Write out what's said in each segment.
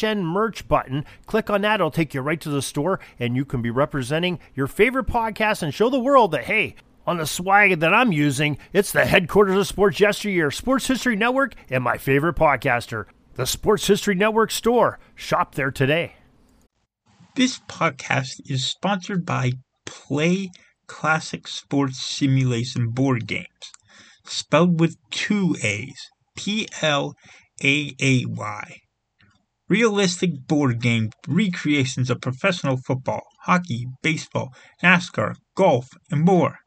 HN merch button. Click on that, it'll take you right to the store, and you can be representing your favorite podcast and show the world that, hey, on the swag that I'm using, it's the headquarters of Sports Yesteryear, Sports History Network, and my favorite podcaster, the Sports History Network store. Shop there today. This podcast is sponsored by Play Classic Sports Simulation Board Games, spelled with two A's P L A A Y realistic board game recreations of professional football, hockey, baseball, NASCAR, golf, and more.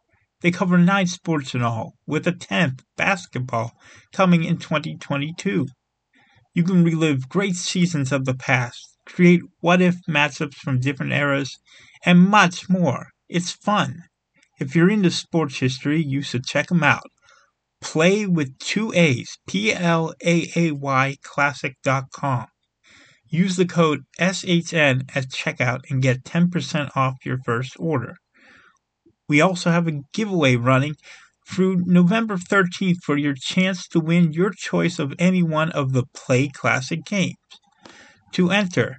They cover nine sports in all, with a 10th, basketball, coming in 2022. You can relive great seasons of the past, create what if matchups from different eras, and much more. It's fun. If you're into sports history, you should check them out. Play with two A's, P L A A Y classic.com. Use the code SHN at checkout and get 10% off your first order. We also have a giveaway running through November 13th for your chance to win your choice of any one of the Play Classic games. To enter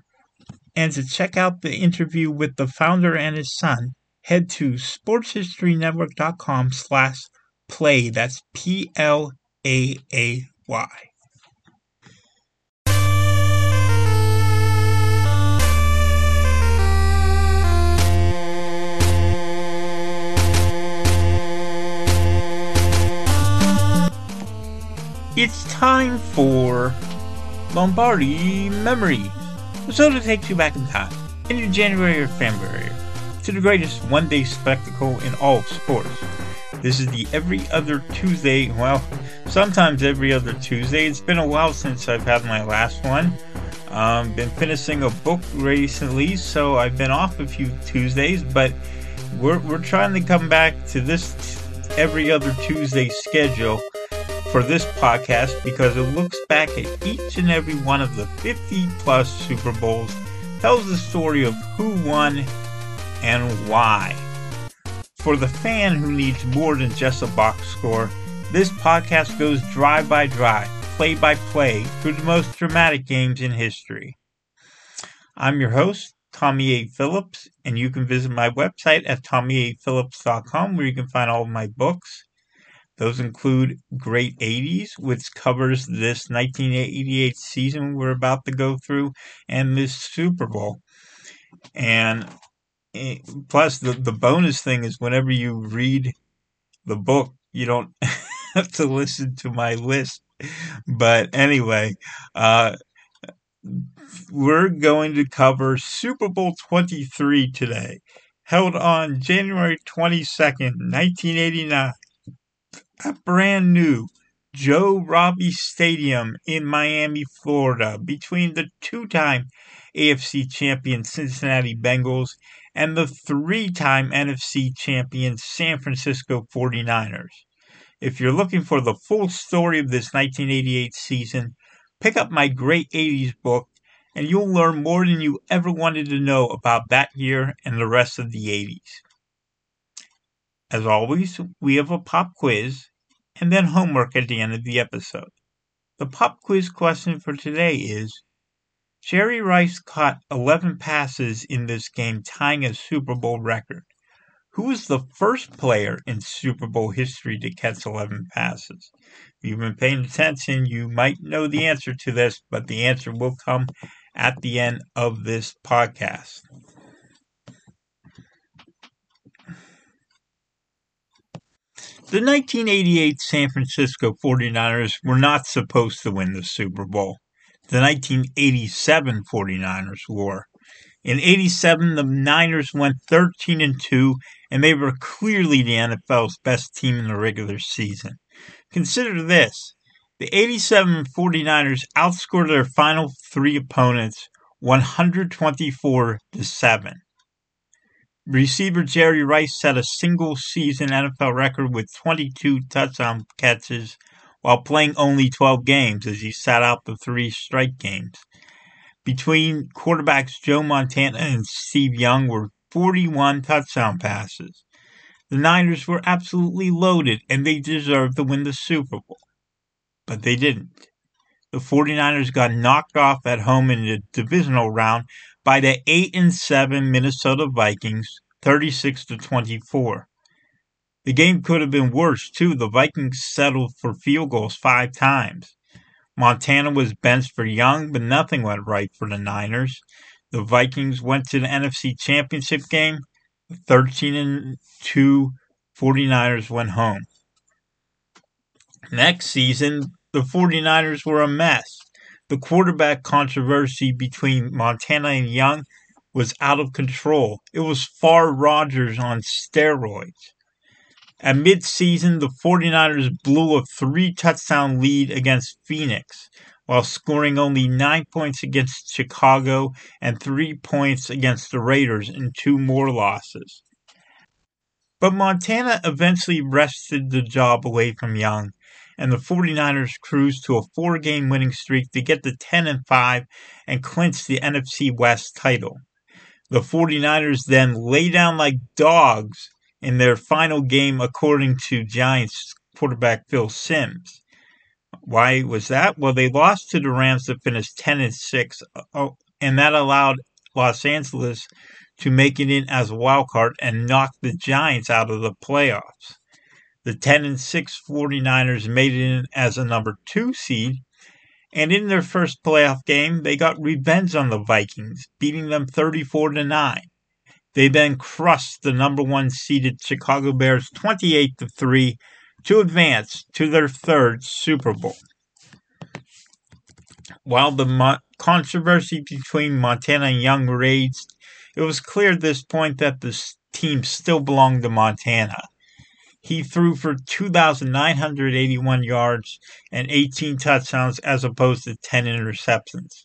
and to check out the interview with the founder and his son, head to sportshistorynetwork.com slash play. That's P-L-A-A-Y. It's time for Lombardi Memories. So to take you back in time, into January or February, to the greatest one-day spectacle in all of sports. This is the every other Tuesday, well, sometimes every other Tuesday. It's been a while since I've had my last one. Um, been finishing a book recently, so I've been off a few Tuesdays, but we're, we're trying to come back to this t- every other Tuesday schedule for this podcast because it looks back at each and every one of the 50 plus Super Bowls, tells the story of who won and why. For the fan who needs more than just a box score, this podcast goes drive by drive, play by play, through the most dramatic games in history. I'm your host, Tommy A. Phillips, and you can visit my website at tommyaphillips.com where you can find all of my books those include Great 80s, which covers this 1988 season we're about to go through, and this Super Bowl. And eh, plus, the, the bonus thing is whenever you read the book, you don't have to listen to my list. But anyway, uh, we're going to cover Super Bowl 23 today, held on January 22nd, 1989 a brand new Joe Robbie Stadium in Miami, Florida, between the two time AFC champion Cincinnati Bengals and the three time NFC champion San Francisco 49ers. If you're looking for the full story of this 1988 season, pick up my Great 80s book and you'll learn more than you ever wanted to know about that year and the rest of the 80s. As always, we have a pop quiz and then homework at the end of the episode. The pop quiz question for today is Jerry Rice caught 11 passes in this game, tying a Super Bowl record. Who was the first player in Super Bowl history to catch 11 passes? If you've been paying attention, you might know the answer to this, but the answer will come at the end of this podcast. The 1988 San Francisco 49ers were not supposed to win the Super Bowl. The 1987 49ers were. In 87, the Niners went 13 and 2, and they were clearly the NFL's best team in the regular season. Consider this The 87 49ers outscored their final three opponents 124 to 7. Receiver Jerry Rice set a single season NFL record with 22 touchdown catches while playing only 12 games as he sat out the three strike games. Between quarterbacks Joe Montana and Steve Young were 41 touchdown passes. The Niners were absolutely loaded and they deserved to win the Super Bowl. But they didn't. The 49ers got knocked off at home in the divisional round by the 8 and 7 Minnesota Vikings 36 to 24. The game could have been worse too. The Vikings settled for field goals 5 times. Montana was benched for Young, but nothing went right for the Niners. The Vikings went to the NFC Championship game 13 and 2 49ers went home. Next season, the 49ers were a mess. The quarterback controversy between Montana and Young was out of control. It was Favre Rodgers on steroids. At midseason, the 49ers blew a three touchdown lead against Phoenix while scoring only nine points against Chicago and three points against the Raiders in two more losses. But Montana eventually wrested the job away from Young and the 49ers cruised to a four game winning streak to get to 10 and 5 and clinch the NFC West title. The 49ers then lay down like dogs in their final game, according to Giants quarterback Phil Simms. Why was that? Well, they lost to the Rams to finish 10 and 6, uh, and that allowed Los Angeles to make it in as a wild card and knock the Giants out of the playoffs. The 10 and 6 49ers made it in as a number 2 seed, and in their first playoff game, they got revenge on the Vikings, beating them 34 to 9. They then crushed the number 1 seeded Chicago Bears 28 to 3 to advance to their third Super Bowl. While the Mo- controversy between Montana and Young raged, it was clear at this point that the team still belonged to Montana. He threw for 2,981 yards and 18 touchdowns as opposed to 10 interceptions.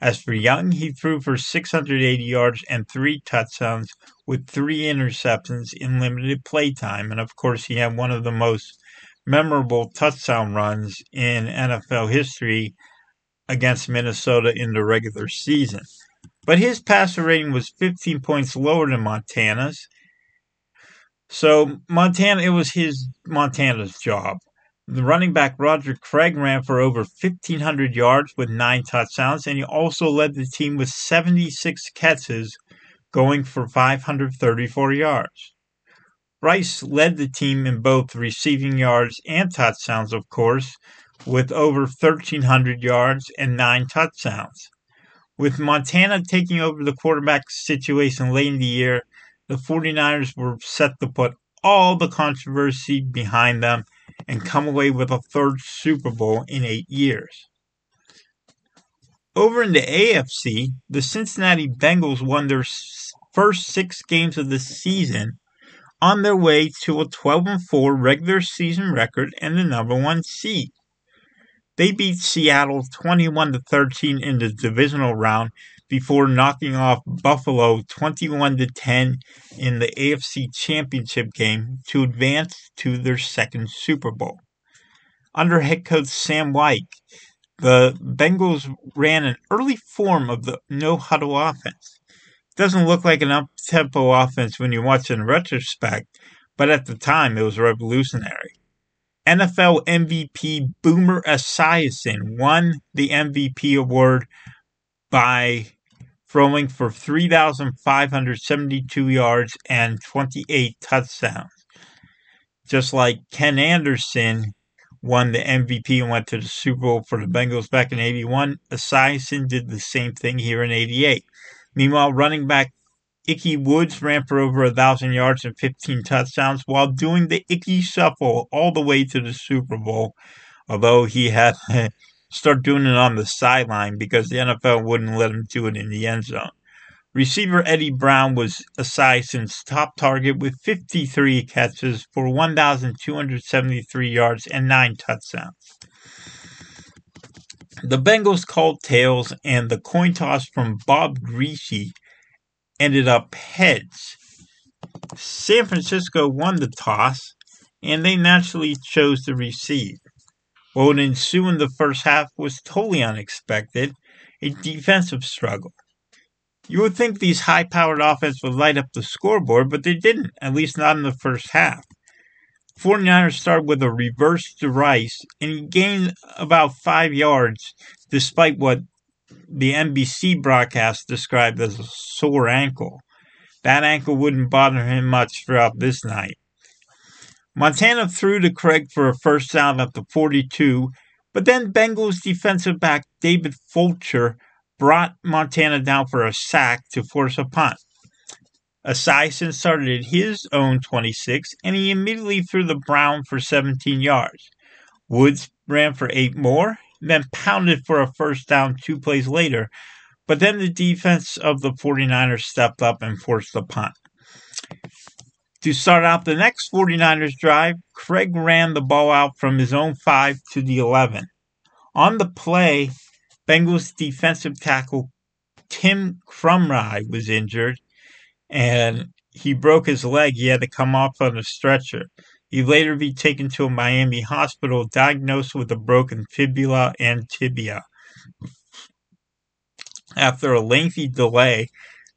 As for Young, he threw for 680 yards and three touchdowns with three interceptions in limited play time. And of course, he had one of the most memorable touchdown runs in NFL history against Minnesota in the regular season. But his passer rating was 15 points lower than Montana's. So Montana, it was his Montana's job. The running back Roger Craig ran for over 1,500 yards with nine touchdowns, and he also led the team with 76 catches, going for 534 yards. Rice led the team in both receiving yards and touchdowns, of course, with over 1,300 yards and nine touchdowns. With Montana taking over the quarterback situation late in the year, the 49ers were set to put all the controversy behind them and come away with a third Super Bowl in eight years. Over in the AFC, the Cincinnati Bengals won their first six games of the season on their way to a 12 4 regular season record and the number one seed. They beat Seattle 21 13 in the divisional round before knocking off Buffalo 21 to 10 in the AFC Championship game to advance to their second Super Bowl. Under head coach Sam Wyche, the Bengals ran an early form of the no huddle offense. It doesn't look like an up tempo offense when you watch it in retrospect, but at the time it was revolutionary. NFL MVP Boomer Esiason won the MVP award by throwing for 3,572 yards and 28 touchdowns. Just like Ken Anderson won the MVP and went to the Super Bowl for the Bengals back in 81, Esiason did the same thing here in 88. Meanwhile, running back Ickey Woods ran for over 1,000 yards and 15 touchdowns while doing the Ickey Shuffle all the way to the Super Bowl, although he had start doing it on the sideline because the NFL wouldn't let him do it in the end zone. Receiver Eddie Brown was a Esiason's top target with 53 catches for 1,273 yards and nine touchdowns. The Bengals called tails, and the coin toss from Bob Griese ended up heads. San Francisco won the toss, and they naturally chose to receive. What would ensue in the first half was totally unexpected a defensive struggle. You would think these high powered offenses would light up the scoreboard, but they didn't, at least not in the first half. 49ers started with a reverse to Rice, and he gained about five yards despite what the NBC broadcast described as a sore ankle. That ankle wouldn't bother him much throughout this night. Montana threw to Craig for a first down at the 42, but then Bengals defensive back David Fulcher brought Montana down for a sack to force a punt. Esiason started at his own 26, and he immediately threw the Brown for 17 yards. Woods ran for eight more, then pounded for a first down two plays later, but then the defense of the 49ers stepped up and forced the punt. To start out the next 49ers drive, Craig ran the ball out from his own 5 to the 11. On the play, Bengals defensive tackle Tim Krumrie was injured and he broke his leg. He had to come off on a stretcher. He later be taken to a Miami hospital, diagnosed with a broken fibula and tibia. After a lengthy delay,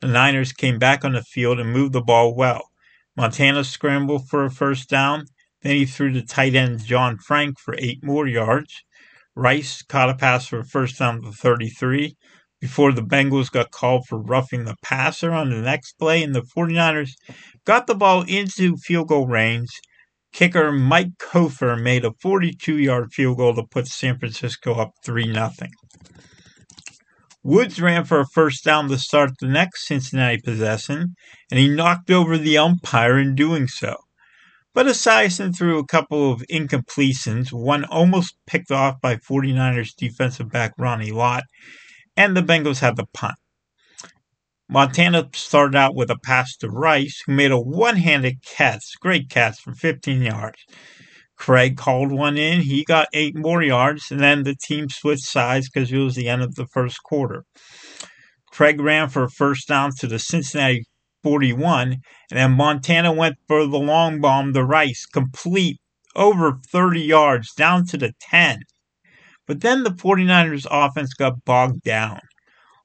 the Niners came back on the field and moved the ball well. Montana scrambled for a first down. Then he threw to tight end John Frank for eight more yards. Rice caught a pass for a first down to 33 before the Bengals got called for roughing the passer on the next play, and the 49ers got the ball into field goal range. Kicker Mike Cofer made a 42 yard field goal to put San Francisco up 3 0. Woods ran for a first down to start the next Cincinnati possession, and he knocked over the umpire in doing so. But Esiason threw a couple of incompletions, one almost picked off by 49ers defensive back Ronnie Lott, and the Bengals had the punt. Montana started out with a pass to Rice, who made a one handed catch, great catch for 15 yards. Craig called one in. He got eight more yards, and then the team switched sides because it was the end of the first quarter. Craig ran for a first down to the Cincinnati 41, and then Montana went for the long bomb to Rice, complete over 30 yards down to the 10. But then the 49ers offense got bogged down.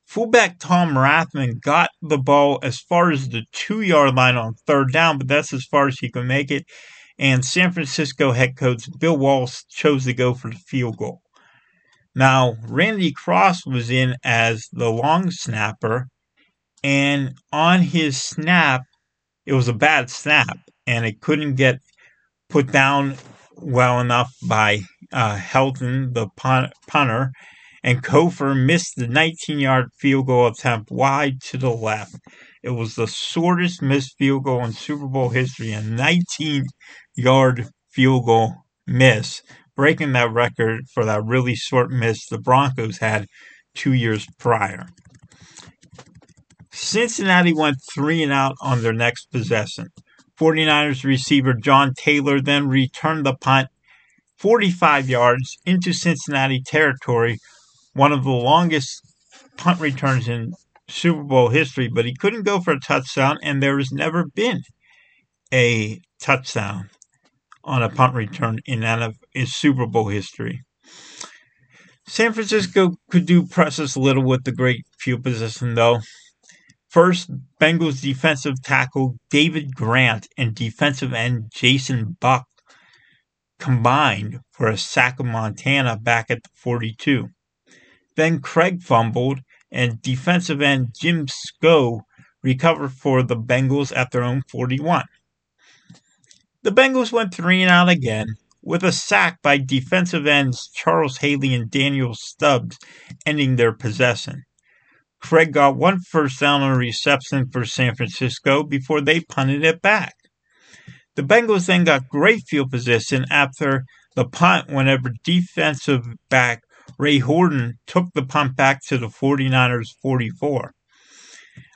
Fullback Tom Rathman got the ball as far as the two yard line on third down, but that's as far as he could make it. And San Francisco head coach Bill Walsh chose to go for the field goal. Now, Randy Cross was in as the long snapper, and on his snap, it was a bad snap, and it couldn't get put down well enough by uh, Helton, the pun- punter, and Cofer missed the 19 yard field goal attempt wide to the left. It was the shortest missed field goal in Super Bowl history, a 19 yard field goal miss, breaking that record for that really short miss the Broncos had two years prior. Cincinnati went three and out on their next possession. 49ers receiver John Taylor then returned the punt 45 yards into Cincinnati territory, one of the longest punt returns in Super Bowl history, but he couldn't go for a touchdown, and there has never been a touchdown on a punt return in, in Super Bowl history. San Francisco could do precious little with the great field position, though. First, Bengals defensive tackle David Grant and defensive end Jason Buck combined for a sack of Montana back at the 42. Then Craig fumbled, and defensive end Jim Skow recovered for the Bengals at their own 41. The Bengals went three and out again, with a sack by defensive ends Charles Haley and Daniel Stubbs ending their possession. Craig got one first down on a reception for San Francisco before they punted it back. The Bengals then got great field position after the punt whenever defensive back Ray Horton took the punt back to the 49ers 44.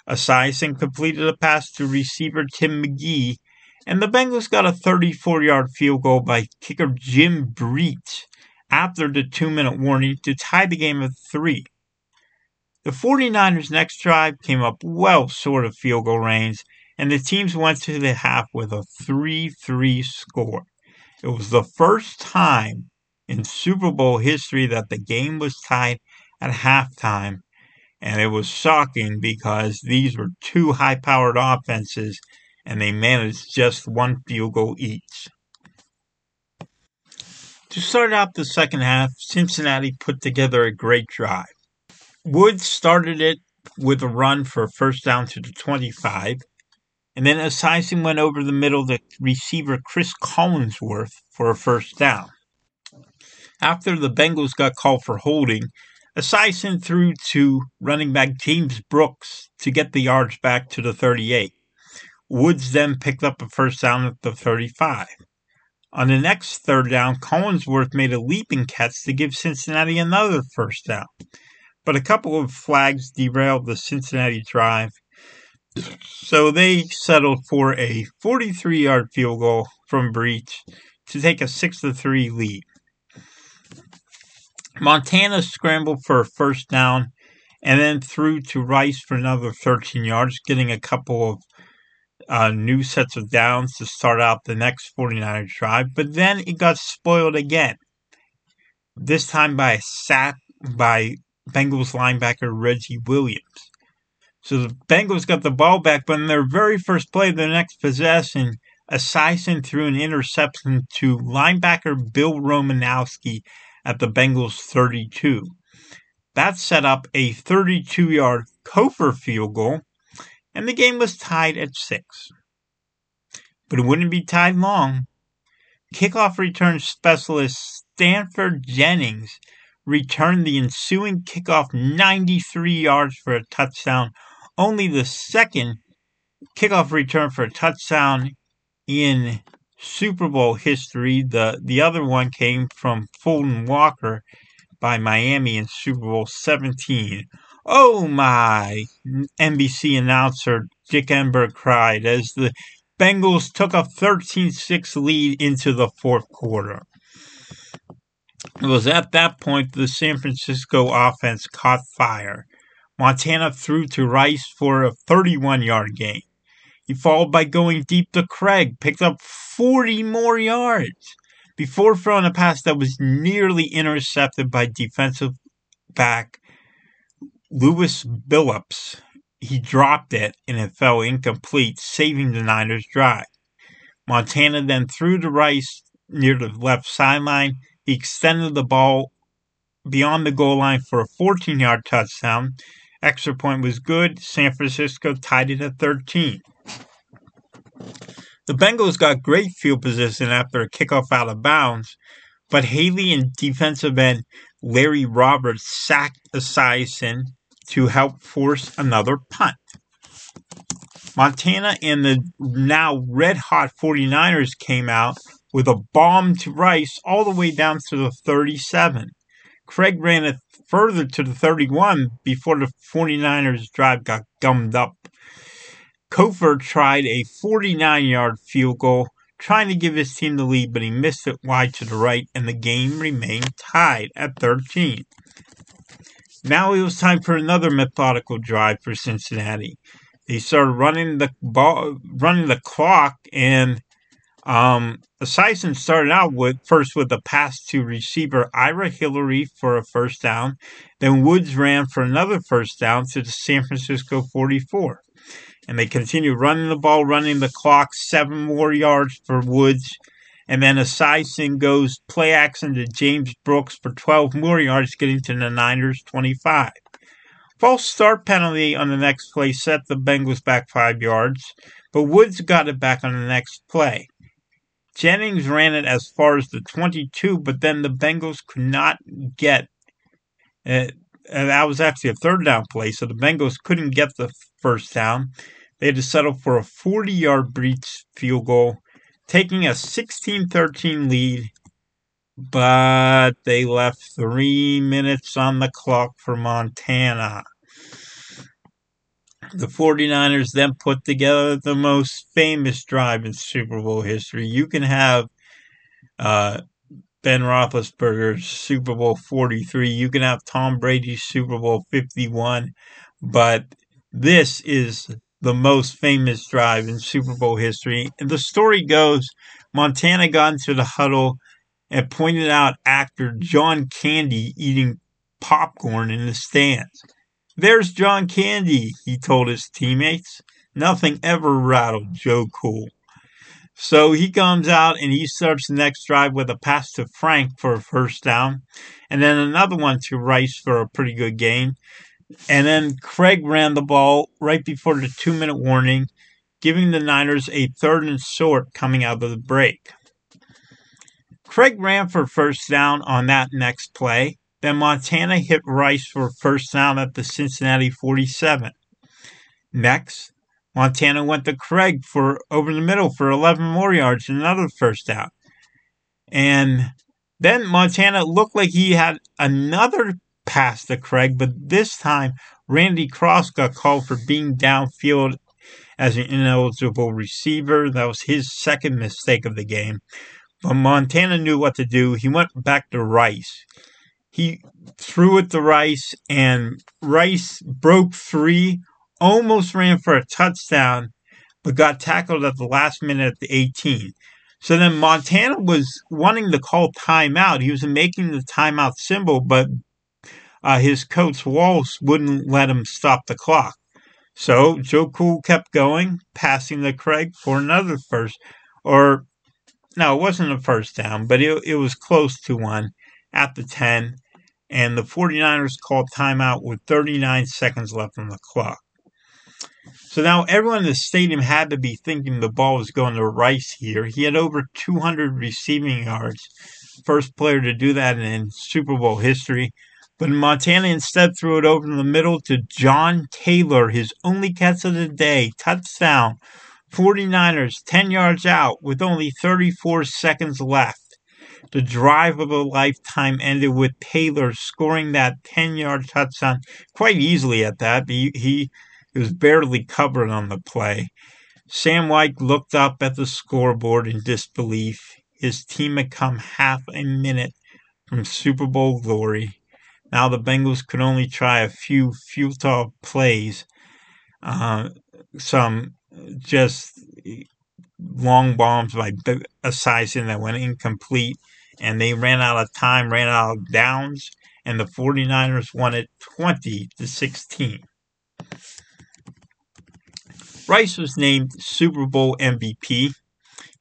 Esiason completed a pass to receiver Tim McGee, and the Bengals got a 34 yard field goal by kicker Jim Breech after the two minute warning to tie the game at three. The 49ers' next drive came up well short of field goal range, and the teams went to the half with a 3 3 score. It was the first time in Super Bowl history that the game was tied at halftime, and it was shocking because these were two high powered offenses and they managed just one field goal each. To start out the second half, Cincinnati put together a great drive. Woods started it with a run for a first down to the 25, and then Esiason went over the middle to receiver Chris Collinsworth for a first down. After the Bengals got called for holding, Esiason threw to running back James Brooks to get the yards back to the 38. Woods then picked up a first down at the 35. On the next third down, Collinsworth made a leaping catch to give Cincinnati another first down. But a couple of flags derailed the Cincinnati drive, so they settled for a 43 yard field goal from Breech to take a 6 3 lead. Montana scrambled for a first down and then threw to Rice for another 13 yards, getting a couple of uh, new sets of downs to start out the next 49ers drive, but then it got spoiled again. This time by a sack by Bengals linebacker Reggie Williams. So the Bengals got the ball back, but in their very first play, their next possession, Esiason threw an interception to linebacker Bill Romanowski at the Bengals 32. That set up a 32 yard Cofer field goal and the game was tied at six. But it wouldn't be tied long. Kickoff return specialist Stanford Jennings returned the ensuing kickoff 93 yards for a touchdown, only the second kickoff return for a touchdown in Super Bowl history. The the other one came from Fulton Walker by Miami in Super Bowl 17. Oh my! NBC announcer Dick Enberg cried as the Bengals took a 13 6 lead into the fourth quarter. It was at that point the San Francisco offense caught fire. Montana threw to Rice for a 31 yard gain. He followed by going deep to Craig, picked up 40 more yards before throwing a pass that was nearly intercepted by defensive back Lewis Billups, he dropped it and it fell incomplete, saving the Niners' drive. Montana then threw to Rice near the left sideline. He extended the ball beyond the goal line for a 14 yard touchdown. Extra point was good. San Francisco tied it at 13. The Bengals got great field position after a kickoff out of bounds, but Haley and defensive end Larry Roberts sacked Esiason to help force another punt. Montana and the now red hot 49ers came out with a bomb to Rice all the way down to the 37. Craig ran it further to the 31 before the 49ers drive got gummed up. Cofer tried a 49 yard field goal, trying to give his team the lead, but he missed it wide to the right, and the game remained tied at 13. Now it was time for another methodical drive for Cincinnati. They started running the ball, running the clock, and um, Esiason started out with first with a pass to receiver Ira Hillary for a first down. Then Woods ran for another first down to the San Francisco 44. And they continue running the ball, running the clock, seven more yards for Woods and then Esiason goes play action to James Brooks for 12 more yards, getting to the Niners 25. False start penalty on the next play set the Bengals back five yards, but Woods got it back on the next play. Jennings ran it as far as the 22, but then the Bengals could not get. Uh, that was actually a third down play, so the Bengals couldn't get the first down. They had to settle for a 40 yard Breech field goal taking a 16 13 lead, but they left three minutes on the clock for Montana. The 49ers then put together the most famous drive in Super Bowl history. You can have uh, Ben Roethlisberger's Super Bowl 43. You can have Tom Brady's Super Bowl 51, but this is the most famous drive in Super Bowl history. And the story goes Montana got into the huddle and pointed out actor John Candy eating popcorn in the stands. There's John Candy, he told his teammates. Nothing ever rattled Joe Cool. So he comes out and he starts the next drive with a pass to Frank for a first down, and then another one to Rice for a pretty good gain. And then Craig ran the ball right before the two minute warning, giving the Niners a third and short coming out of the break. Craig ran for first down on that next play. Then Montana hit Rice for first down at the Cincinnati 47. Next, Montana went to Craig for over the middle for 11 more yards and another first down. And then Montana looked like he had another pass to Craig, but this time Randy Cross got called for being downfield as an ineligible receiver. That was his second mistake of the game. But Montana knew what to do. He went back to Rice. He threw it to Rice, and Rice broke free almost ran for a touchdown, but got tackled at the last minute at the 18. So then Montana was wanting to call timeout. He was making the timeout symbol, but uh, his coach Walsh wouldn't let him stop the clock. So Joe Cool kept going, passing to Craig for another first, or no, it wasn't a first down, but it, it was close to one at the 10. And the 49ers called timeout with 39 seconds left on the clock. So now everyone in the stadium had to be thinking the ball was going to Rice here. He had over 200 receiving yards, first player to do that in Super Bowl history. But Montana instead threw it over in the middle to John Taylor, his only catch of the day, touchdown. 49ers 10 yards out with only 34 seconds left. The drive of a lifetime ended with Taylor scoring that 10 yard touchdown quite easily at that. He, he was barely covered on the play. Sam Wyche looked up at the scoreboard in disbelief. His team had come half a minute from Super Bowl glory. Now the Bengals could only try a few futile plays, uh, some just long bombs by Esiason that went incomplete, and they ran out of time, ran out of downs, and the 49ers won it 20 to 16. Rice was named Super Bowl MVP,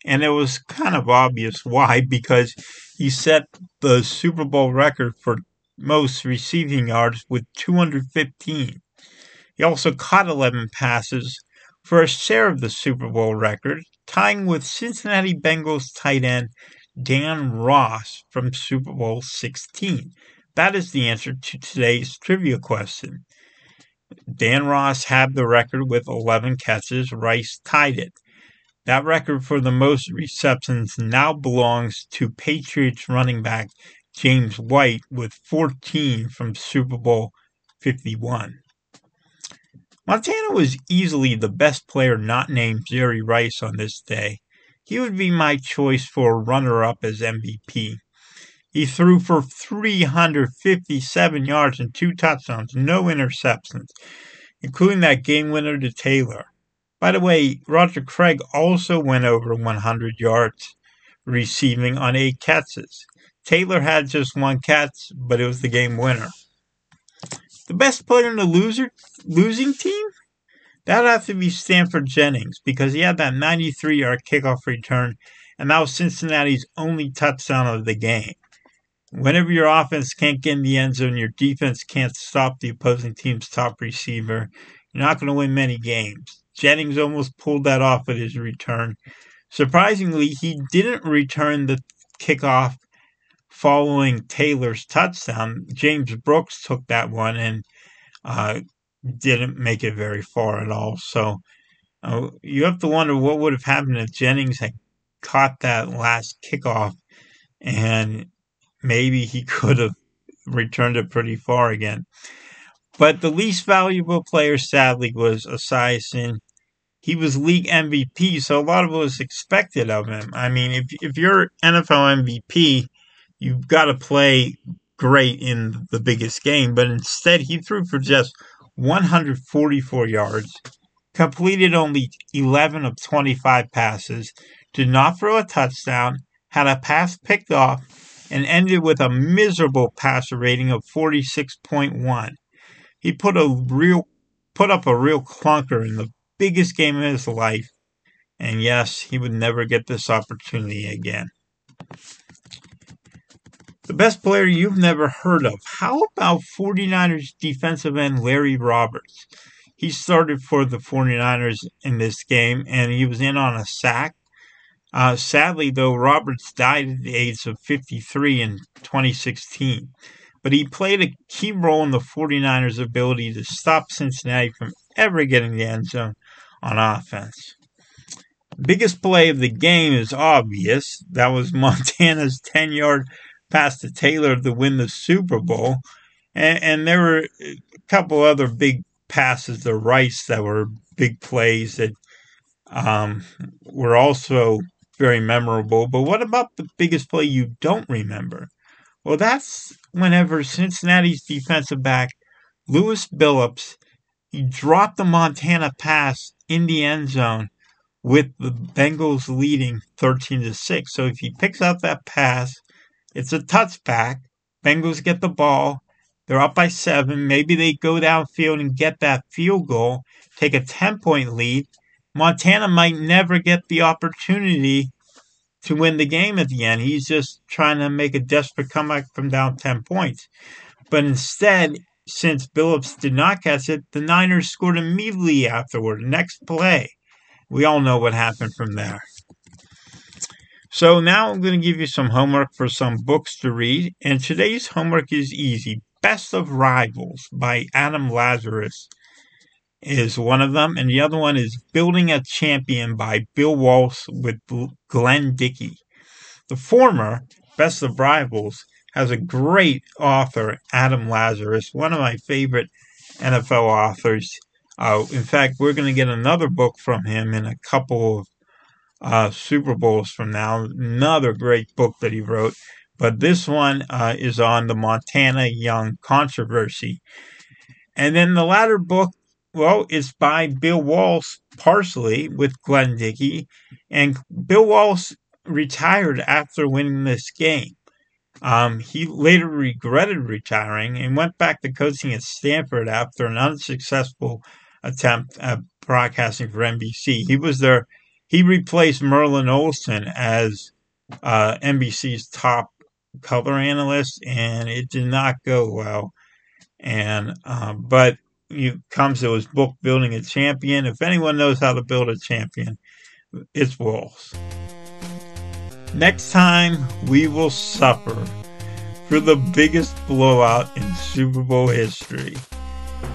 and it was kind of obvious why because he set the Super Bowl record for most receiving yards with 215. He also caught 11 passes for a share of the Super Bowl record, tying with Cincinnati Bengals tight end Dan Ross from Super Bowl 16. That is the answer to today's trivia question. Dan Ross had the record with 11 catches. Rice tied it. That record for the most receptions now belongs to Patriots running back James White with 14 from Super Bowl 51. Montana was easily the best player not named Jerry Rice on this day. He would be my choice for runner up as MVP. He threw for 357 yards and two touchdowns, no interceptions, including that game winner to Taylor. By the way, Roger Craig also went over 100 yards receiving on eight catches. Taylor had just one catch, but it was the game winner. The best player in the loser losing team? That'd have to be Stanford Jennings because he had that 93 yard kickoff return, and that was Cincinnati's only touchdown of the game. Whenever your offense can't get in the end zone, your defense can't stop the opposing team's top receiver, you're not going to win many games. Jennings almost pulled that off with his return. Surprisingly, he didn't return the kickoff following Taylor's touchdown. James Brooks took that one and uh, didn't make it very far at all. So uh, you have to wonder what would have happened if Jennings had caught that last kickoff and maybe he could have returned it pretty far again. But the least valuable player, sadly, was Esiason. He was league MVP, so a lot of it was expected of him. I mean, if if you're NFL MVP, you've got to play great in the biggest game. But instead, he threw for just 144 yards, completed only 11 of 25 passes, did not throw a touchdown, had a pass picked off, and ended with a miserable passer rating of 46.1. He put a real put up a real clunker in the biggest game of his life, and yes, he would never get this opportunity again. The best player you've never heard of. How about 49ers defensive end Larry Roberts? He started for the 49ers in this game and he was in on a sack. Uh, sadly, though, Roberts died at the age of 53 in 2016. But he played a key role in the 49ers' ability to stop Cincinnati from ever getting the end zone on offense. Biggest play of the game is obvious. That was Montana's 10 yard pass to Taylor to win the Super Bowl. And, and there were a couple other big passes to Rice that were big plays that um, were also very memorable. But what about the biggest play you don't remember? Well, that's whenever Cincinnati's defensive back, Lewis Billups, he dropped the Montana pass in the end zone with the Bengals leading 13 to 6. So if he picks up that pass, it's a touchback. Bengals get the ball. They're up by seven. Maybe they go downfield and get that field goal, take a 10 point lead. Montana might never get the opportunity to win the game at the end. He's just trying to make a desperate comeback from down 10 points. But instead, since Billups did not catch it, the Niners scored immediately afterward. Next play. We all know what happened from there. So now I'm going to give you some homework for some books to read. And today's homework is easy. Best of Rivals by Adam Lazarus is one of them. And the other one is Building a Champion by Bill Walsh with Glenn Dickey. The former, Best of Rivals, has a great author, Adam Lazarus, one of my favorite NFL authors. Uh, in fact, we're going to get another book from him in a couple of uh, Super Bowls from now. Another great book that he wrote. But this one uh, is on the Montana Young controversy. And then the latter book, well, is by Bill Walsh, partially with Glenn Dickey. And Bill Walsh retired after winning this game. Um, he later regretted retiring and went back to coaching at Stanford after an unsuccessful attempt at broadcasting for NBC. He was their he replaced Merlin Olsen as uh, NBC's top color analyst, and it did not go well. And uh, but it comes to his book, Building a Champion. If anyone knows how to build a champion, it's Walsh. Next time, we will suffer for the biggest blowout in Super Bowl history.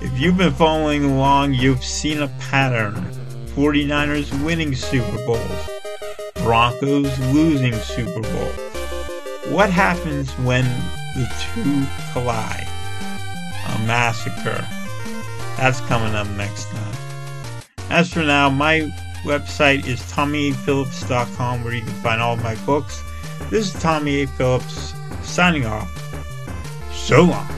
If you've been following along, you've seen a pattern 49ers winning Super Bowls, Broncos losing Super Bowls. What happens when the two collide? A massacre. That's coming up next time. As for now, my website is tommyphillips.com where you can find all my books. This is Tommy A. Phillips signing off. So long.